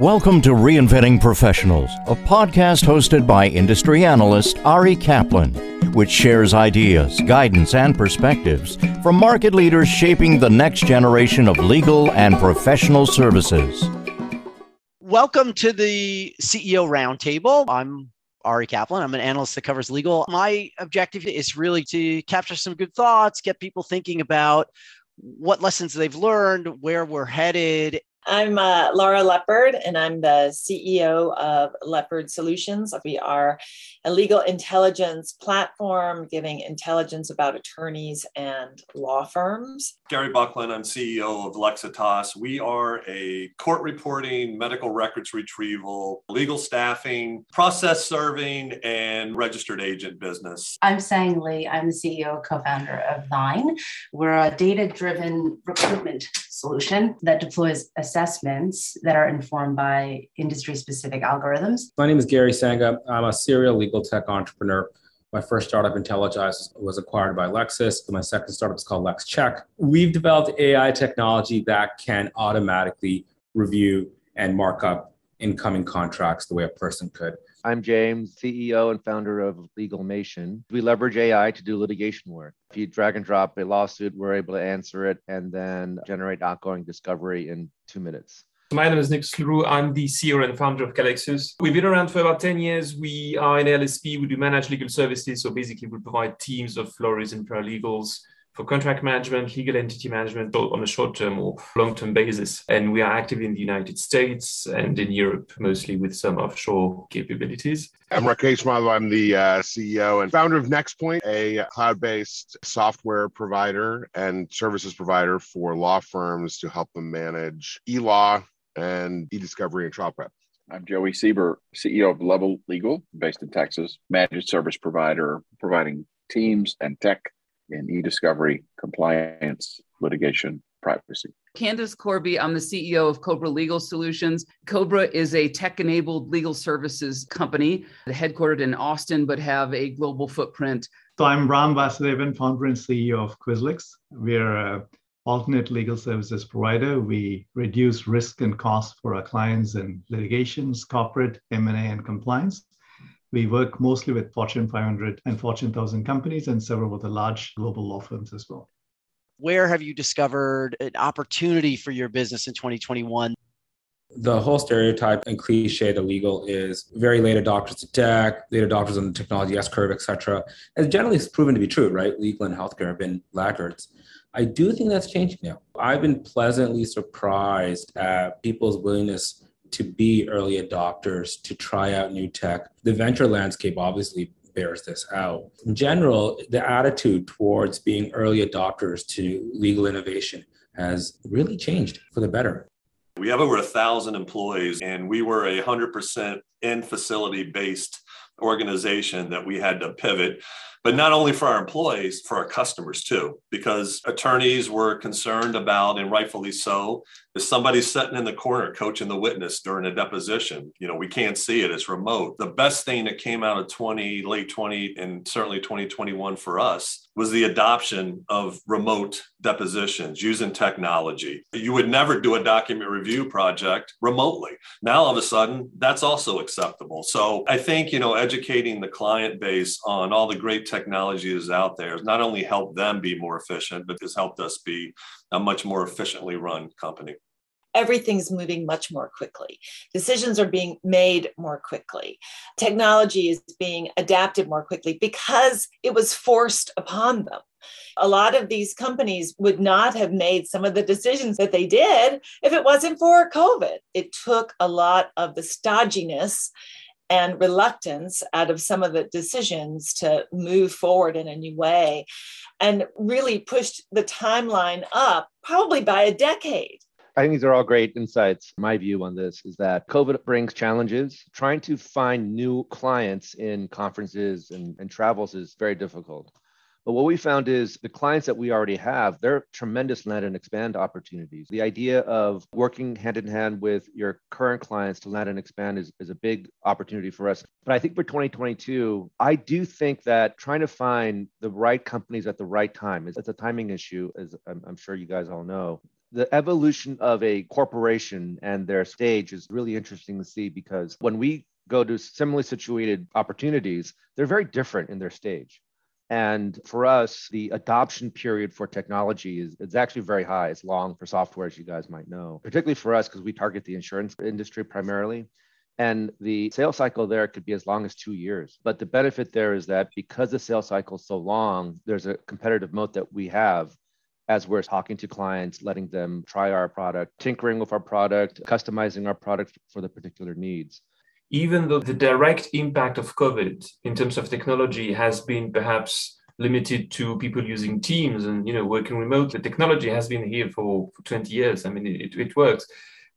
Welcome to Reinventing Professionals, a podcast hosted by industry analyst Ari Kaplan, which shares ideas, guidance, and perspectives from market leaders shaping the next generation of legal and professional services. Welcome to the CEO Roundtable. I'm Ari Kaplan. I'm an analyst that covers legal. My objective is really to capture some good thoughts, get people thinking about what lessons they've learned, where we're headed, I'm uh, Laura Leopard, and I'm the CEO of Leopard Solutions. We are a legal intelligence platform giving intelligence about attorneys and law firms. Gary Buckland, I'm CEO of Lexitas. We are a court reporting, medical records retrieval, legal staffing, process serving, and registered agent business. I'm Sang Lee. I'm the CEO co founder of Thine. We're a data driven recruitment solution that deploys assessments that are informed by industry specific algorithms. My name is Gary Sangha. I'm a serial legal tech entrepreneur. My first startup, Intelligize, was acquired by Lexis. My second startup is called LexCheck. We've developed AI technology that can automatically review and mark up incoming contracts the way a person could. I'm James, CEO and founder of Legal LegalMation. We leverage AI to do litigation work. If you drag and drop a lawsuit, we're able to answer it and then generate outgoing discovery in two minutes. My name is Nick Leroux. I'm the CEO and founder of Kalexius. We've been around for about 10 years. We are in LSP. We do managed legal services. So basically, we provide teams of lawyers and paralegals for contract management, legal entity management on a short term or long term basis. And we are active in the United States and in Europe, mostly with some offshore capabilities. I'm Rakesh Madhav. I'm the uh, CEO and founder of Nextpoint, a cloud based software provider and services provider for law firms to help them manage e law and e discovery and trial prep. I'm Joey Seeber, CEO of Level Legal, based in Texas, managed service provider providing teams and tech in e-discovery, compliance, litigation, privacy. Candice Corby, I'm the CEO of Cobra Legal Solutions. Cobra is a tech enabled legal services company headquartered in Austin, but have a global footprint. So I'm Ram Vasudevan, founder and CEO of QuisLex. We're an alternate legal services provider. We reduce risk and cost for our clients in litigations, corporate, M&A, and compliance. We work mostly with Fortune 500 and Fortune 1000 companies and several of the large global law firms as well. Where have you discovered an opportunity for your business in 2021? The whole stereotype and cliche the legal is very late adopters to tech, late adopters on the technology S curve, etc. As generally it's proven to be true, right? Legal and healthcare have been laggards. I do think that's changing now. I've been pleasantly surprised at people's willingness to be early adopters, to try out new tech. The venture landscape obviously bears this out. In general, the attitude towards being early adopters to legal innovation has really changed for the better. We have over a thousand employees, and we were a hundred percent in facility based organization that we had to pivot but not only for our employees, for our customers too, because attorneys were concerned about, and rightfully so, is somebody sitting in the corner coaching the witness during a deposition. You know, we can't see it, it's remote. The best thing that came out of 20, late 20, and certainly 2021 for us was the adoption of remote depositions using technology. You would never do a document review project remotely. Now, all of a sudden, that's also acceptable. So I think, you know, educating the client base on all the great technology is out there has not only helped them be more efficient, but has helped us be a much more efficiently run company everything's moving much more quickly. Decisions are being made more quickly. Technology is being adapted more quickly because it was forced upon them. A lot of these companies would not have made some of the decisions that they did if it wasn't for COVID. It took a lot of the stodginess and reluctance out of some of the decisions to move forward in a new way and really pushed the timeline up probably by a decade. I think these are all great insights. My view on this is that COVID brings challenges. Trying to find new clients in conferences and, and travels is very difficult. But what we found is the clients that we already have, they're tremendous land and expand opportunities. The idea of working hand in hand with your current clients to land and expand is, is a big opportunity for us. But I think for 2022, I do think that trying to find the right companies at the right time is it's a timing issue, as I'm, I'm sure you guys all know. the evolution of a corporation and their stage is really interesting to see because when we go to similarly situated opportunities, they're very different in their stage. And for us, the adoption period for technology is, is actually very high. It's long for software, as you guys might know, particularly for us because we target the insurance industry primarily. And the sales cycle there could be as long as two years. But the benefit there is that because the sales cycle is so long, there's a competitive moat that we have as we're talking to clients, letting them try our product, tinkering with our product, customizing our product for the particular needs. Even though the direct impact of COVID in terms of technology has been perhaps limited to people using Teams and you know working remote, the technology has been here for, for 20 years. I mean, it, it works.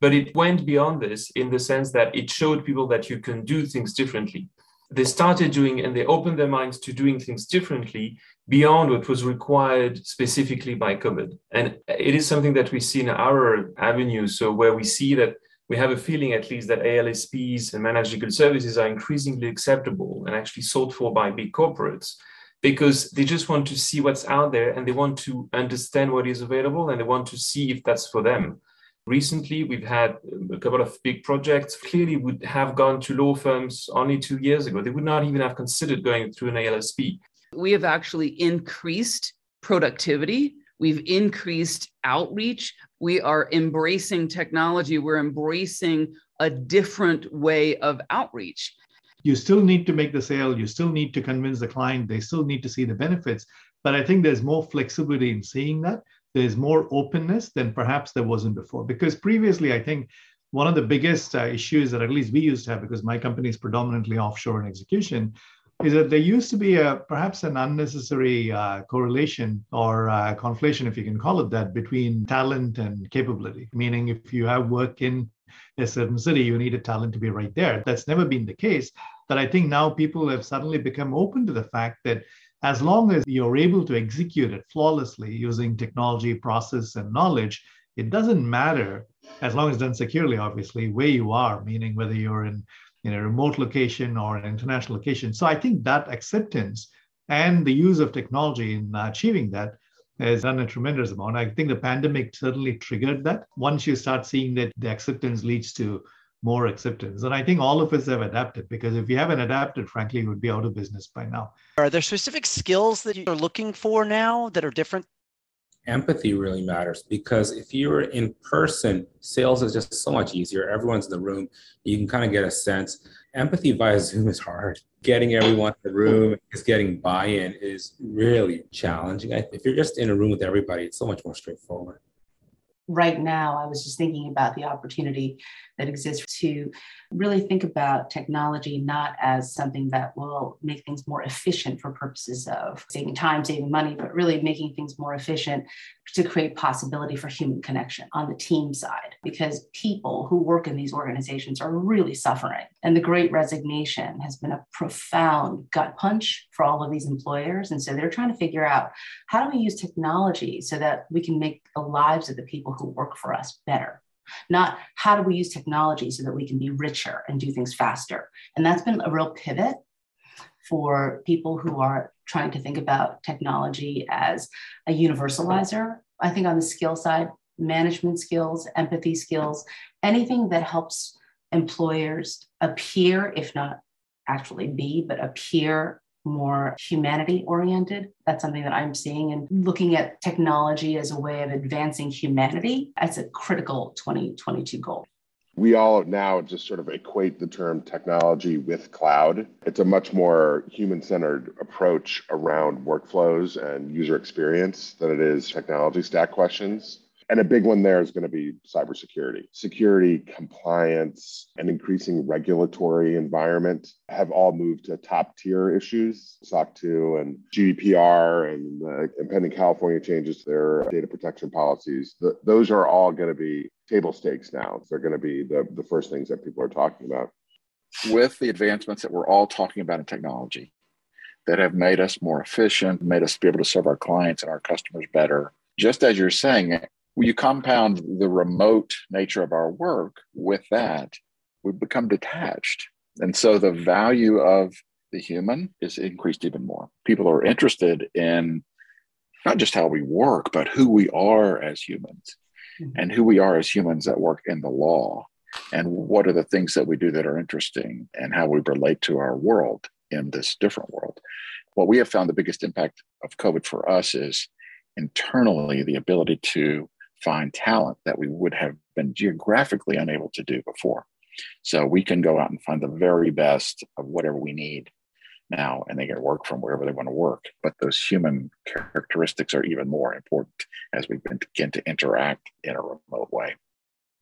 But it went beyond this in the sense that it showed people that you can do things differently they started doing and they opened their minds to doing things differently beyond what was required specifically by COVID. And it is something that we see in our avenue. So, where we see that we have a feeling, at least, that ALSPs and managed legal services are increasingly acceptable and actually sought for by big corporates because they just want to see what's out there and they want to understand what is available and they want to see if that's for them. Recently, we've had a couple of big projects. Clearly, would have gone to law firms only two years ago. They would not even have considered going through an ALSP. We have actually increased productivity. We've increased outreach. We are embracing technology. We're embracing a different way of outreach. You still need to make the sale. You still need to convince the client. They still need to see the benefits. But I think there's more flexibility in seeing that there's more openness than perhaps there wasn't before. Because previously, I think one of the biggest uh, issues that at least we used to have, because my company is predominantly offshore and execution, is that there used to be a perhaps an unnecessary uh, correlation or uh, conflation, if you can call it that, between talent and capability. Meaning, if you have work in a certain city, you need a talent to be right there. That's never been the case. But I think now people have suddenly become open to the fact that as long as you're able to execute it flawlessly using technology, process, and knowledge, it doesn't matter as long as done securely, obviously, where you are, meaning whether you're in, in a remote location or an international location. So I think that acceptance and the use of technology in achieving that has done a tremendous amount. I think the pandemic certainly triggered that. Once you start seeing that the acceptance leads to more acceptance. And I think all of us have adapted because if you haven't adapted, frankly, we would be out of business by now. Are there specific skills that you're looking for now that are different? Empathy really matters because if you're in person, sales is just so much easier. Everyone's in the room. You can kind of get a sense. Empathy via Zoom is hard. Getting everyone in the room, is getting buy in is really challenging. If you're just in a room with everybody, it's so much more straightforward right now, I was just thinking about the opportunity that exists to really think about technology not as something that will make things more efficient for purposes of saving time, saving money, but really making things more efficient to create possibility for human connection on the team side. Because people who work in these organizations are really suffering. And the great resignation has been a profound gut punch for all of these employers. And so they're trying to figure out how do we use technology so that we can make the lives of the people who work for us better not how do we use technology so that we can be richer and do things faster. And that's been a real pivot for people who are trying to think about technology as a universalizer. I think on the skill side, management skills, empathy skills, anything that helps employers appear, if not actually be, but appear more humanity oriented. That's something that I'm seeing and looking at technology as a way of advancing humanity as a critical 2022 goal. We all now just sort of equate the term technology with cloud. It's a much more human centered approach around workflows and user experience than it is technology stack questions. And a big one there is going to be cybersecurity. Security, compliance, and increasing regulatory environment have all moved to top tier issues. SOC 2 and GDPR and the impending California changes to their data protection policies. The, those are all going to be table stakes now. They're going to be the, the first things that people are talking about. With the advancements that we're all talking about in technology that have made us more efficient, made us be able to serve our clients and our customers better, just as you're saying, you compound the remote nature of our work with that, we become detached. And so the value of the human is increased even more. People are interested in not just how we work, but who we are as humans. mm-hmm. and who we are as humans that work in the law and what are the things that we do that are interesting and how we relate to our world in this different world. What we have found the biggest impact of COVID for us is internally the ability to find talent that we would have been geographically unable to do before. So we can go out and find the very best of whatever we need now, and they can work from wherever they want to work. But those human characteristics are even more important as we begin to interact in a remote way.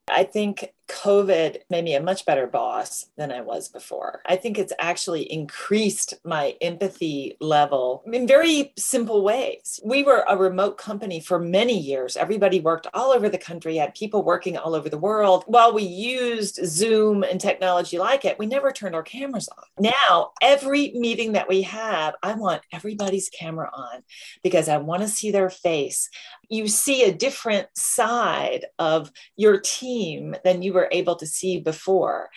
I think COVID made me a much better boss than I was before. I think it's actually increased my empathy level in very simple ways. We were a remote company for many years. Everybody worked all over the country, had people working all over the world. While we used Zoom and technology like it, we never turned our cameras on. Now, every meeting that we have, I want everybody's camera on because I want to see their face. You see a different side of your team than you were were able to see before.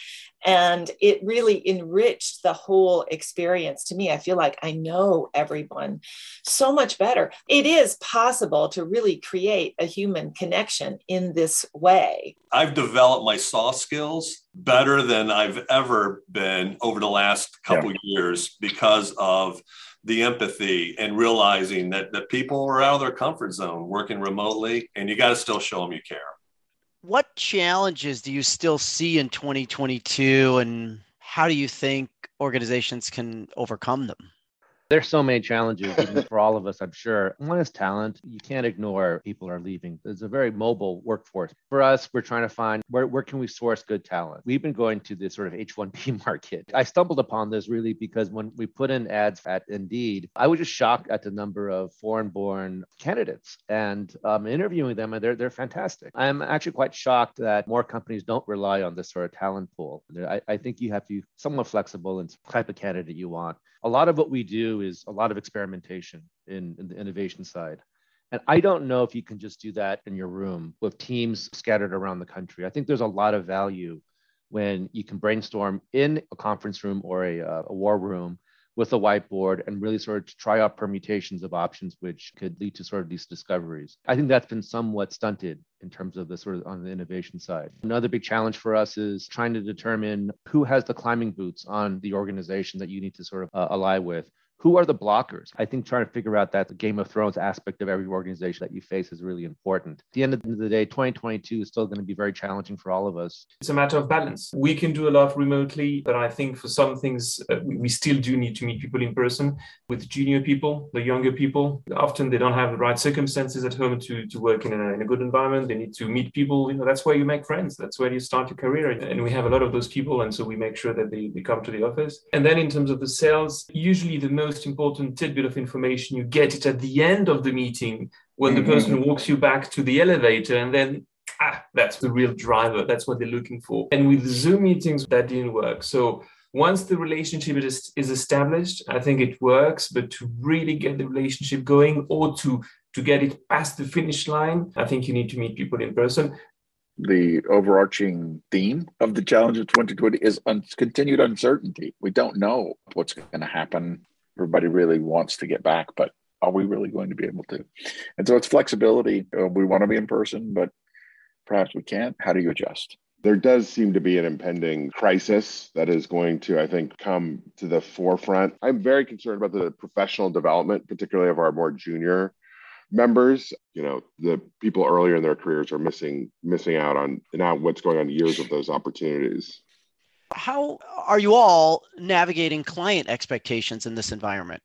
And it really enriched the whole experience to me. I feel like I know everyone so much better. It is possible to really create a human connection in this way. I've developed my soft skills better than I've ever been over the last couple yeah. years because of the empathy and realizing that, that people are out of their comfort zone working remotely and you got to still show them you care what challenges do you still see in 2022 and how do you think organizations can overcome them? There's so many challenges for all of us, I'm sure. One is talent. You can't ignore people are leaving. It's a very mobile workforce. For us, we're trying to find where, where can we source good talent. We've been going to this sort of H1B market. I stumbled upon this really because when we put in ads at Indeed, I was just shocked at the number of foreign-born candidates and um, interviewing them, and they're they're fantastic. I'm actually quite shocked that more companies don't rely on this sort of talent pool. I, I think you have to be somewhat flexible in type of candidate you want. A lot of what we do is a lot of experimentation in, in the innovation side. And I don't know if you can just do that in your room with teams scattered around the country. I think there's a lot of value when you can brainstorm in a conference room or a, uh, a war room with a whiteboard and really sort of try out permutations of options which could lead to sort of these discoveries. I think that's been somewhat stunted in terms of the sort of on the innovation side. Another big challenge for us is trying to determine who has the climbing boots on the organization that you need to sort of uh, ally with who are the blockers? I think trying to figure out that the Game of Thrones aspect of every organization that you face is really important. At the end of the day, 2022 is still going to be very challenging for all of us. It's a matter of balance. We can do a lot remotely, but I think for some things, uh, we still do need to meet people in person with junior people, the younger people. Often they don't have the right circumstances at home to, to work in a, in a good environment. They need to meet people. You know, that's where you make friends. That's where you start your career. And we have a lot of those people. And so we make sure that they, they come to the office. And then in terms of the sales, usually the most most important tidbit of information. You get it at the end of the meeting when mm-hmm. the person walks you back to the elevator, and then ah, that's the real driver. That's what they're looking for. And with Zoom meetings, that didn't work. So once the relationship is, is established, I think it works. But to really get the relationship going or to to get it past the finish line, I think you need to meet people in person the overarching theme of the challenge of 2020 is un- continued uncertainty. We don't know what's going to happen everybody really wants to get back, but are we really going to be able to? And so it's flexibility. Uh, we want to be in person, but perhaps we can't. How do you adjust? There does seem to be an impending crisis that is going to, I think, come to the forefront. I'm very concerned about the professional development, particularly of our more junior members. You know, the people earlier in their careers are missing missing out on now what's going on years of those opportunities how are you all navigating client expectations in this environment?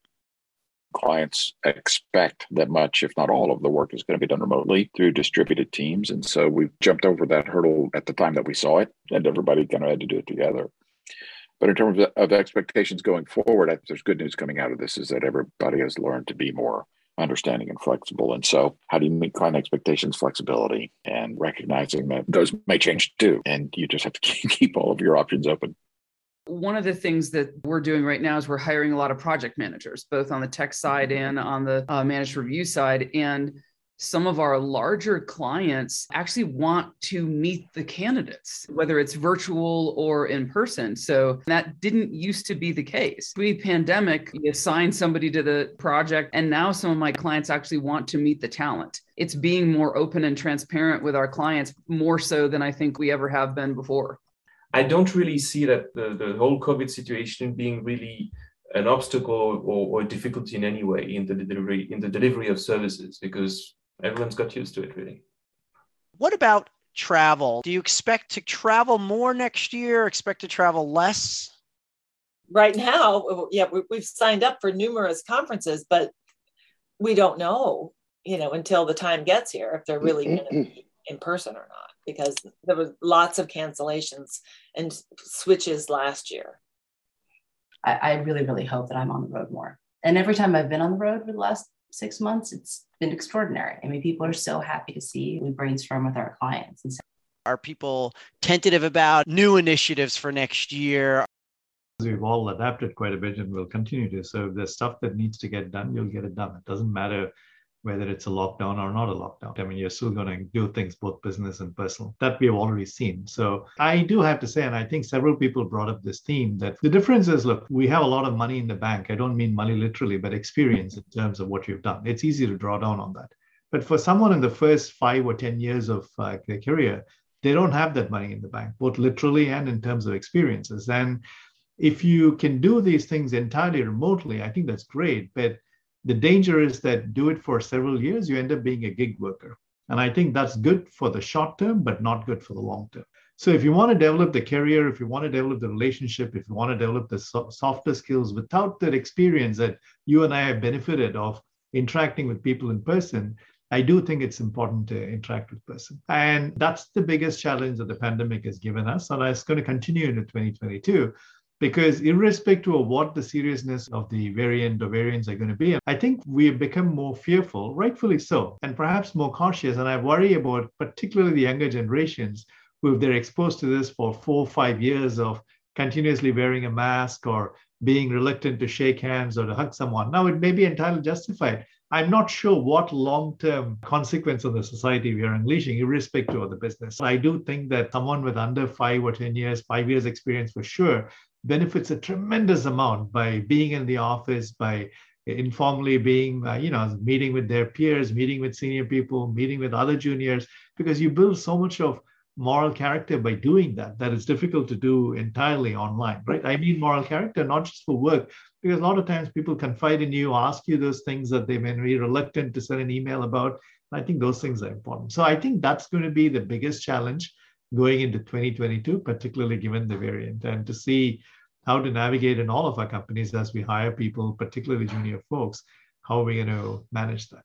Clients expect that much, if not all, of the work is going to be done remotely through distributed teams. And so we've jumped over that hurdle at the time that we saw it, and everybody kind of had to do it together. But in terms of expectations going forward, there's good news coming out of this is that everybody has learned to be more understanding and flexible. And so, how do you meet client expectations, flexibility, and recognizing that those may change too? And you just have to keep all of your options open. One of the things that we're doing right now is we're hiring a lot of project managers, both on the tech side and on the uh, managed review side. And some of our larger clients actually want to meet the candidates, whether it's virtual or in person. So that didn't used to be the case. Pre pandemic, you assign somebody to the project, and now some of my clients actually want to meet the talent. It's being more open and transparent with our clients more so than I think we ever have been before. I don't really see that the, the whole COVID situation being really an obstacle or, or difficulty in any way in the delivery in the delivery of services because everyone's got used to it really. What about travel? Do you expect to travel more next year? Expect to travel less? Right now, yeah, we've signed up for numerous conferences, but we don't know, you know, until the time gets here if they're really going to be in person or not, because there were lots of cancellations and switches last year. I, I really, really hope that I'm on the road more. And every time I've been on the road for the last six months, it's been extraordinary. I mean, people are so happy to see we brainstorm with our clients. And so- are people tentative about new initiatives for next year? We've all adapted quite a bit and we'll continue to. So if there's stuff that needs to get done, you'll get it done. It doesn't matter whether it's a lockdown or not a lockdown. I mean, you're still going to do things both business and personal. That we have already seen. So I do have to say, and I think several people brought up this theme that the difference is look, we have a lot of money in the bank. I don't mean money literally, but experience in terms of what you've done. It's easy to draw down on that. But for someone in the first five or 10 years of uh, their career, they don't have that money in the bank, both literally and in terms of experiences. And if you can do these things entirely remotely, I think that's great. But the danger is that do it for several years, you end up being a gig worker. And I think that's good for the short term, but not good for the long term. So if you want to develop the career, if you want to develop the relationship, if you want to develop the so- softer skills without that experience that you and I have benefited of interacting with people in person, I do think it's important to interact with person. And that's the biggest challenge that the pandemic has given us. And it's going to continue into 2022 because irrespective of what the seriousness of the variant or variants are going to be, I think we have become more fearful, rightfully so, and perhaps more cautious. And I worry about particularly the younger generations who, if they're exposed to this for four or five years of continuously wearing a mask or being reluctant to shake hands or to hug someone, now it may be entirely justified. I'm not sure what long term consequence on the society we are unleashing, irrespective of the business. I do think that someone with under five or 10 years, five years experience for sure, benefits a tremendous amount by being in the office, by informally being, uh, you know, meeting with their peers, meeting with senior people, meeting with other juniors, because you build so much of moral character by doing that that is difficult to do entirely online right? I mean moral character not just for work because a lot of times people confide in you ask you those things that they may be reluctant to send an email about. I think those things are important. So i think that's going to be the biggest challenge going into 2022 particularly given the variant and to see how to navigate in all of our companies as we hire people particularly junior folks how are we going to manage that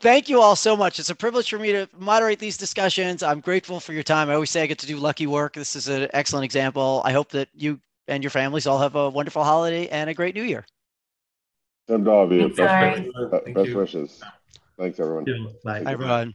thank you all so much. It's a privilege for me to moderate these discussions. I'm grateful for your time. I always say I get to do lucky work. This is an excellent example. I hope that you and your families all have a wonderful holiday and a great new year. Send all of you. Best, Thank best you. wishes. Thanks, everyone. Bye. Hi, everyone.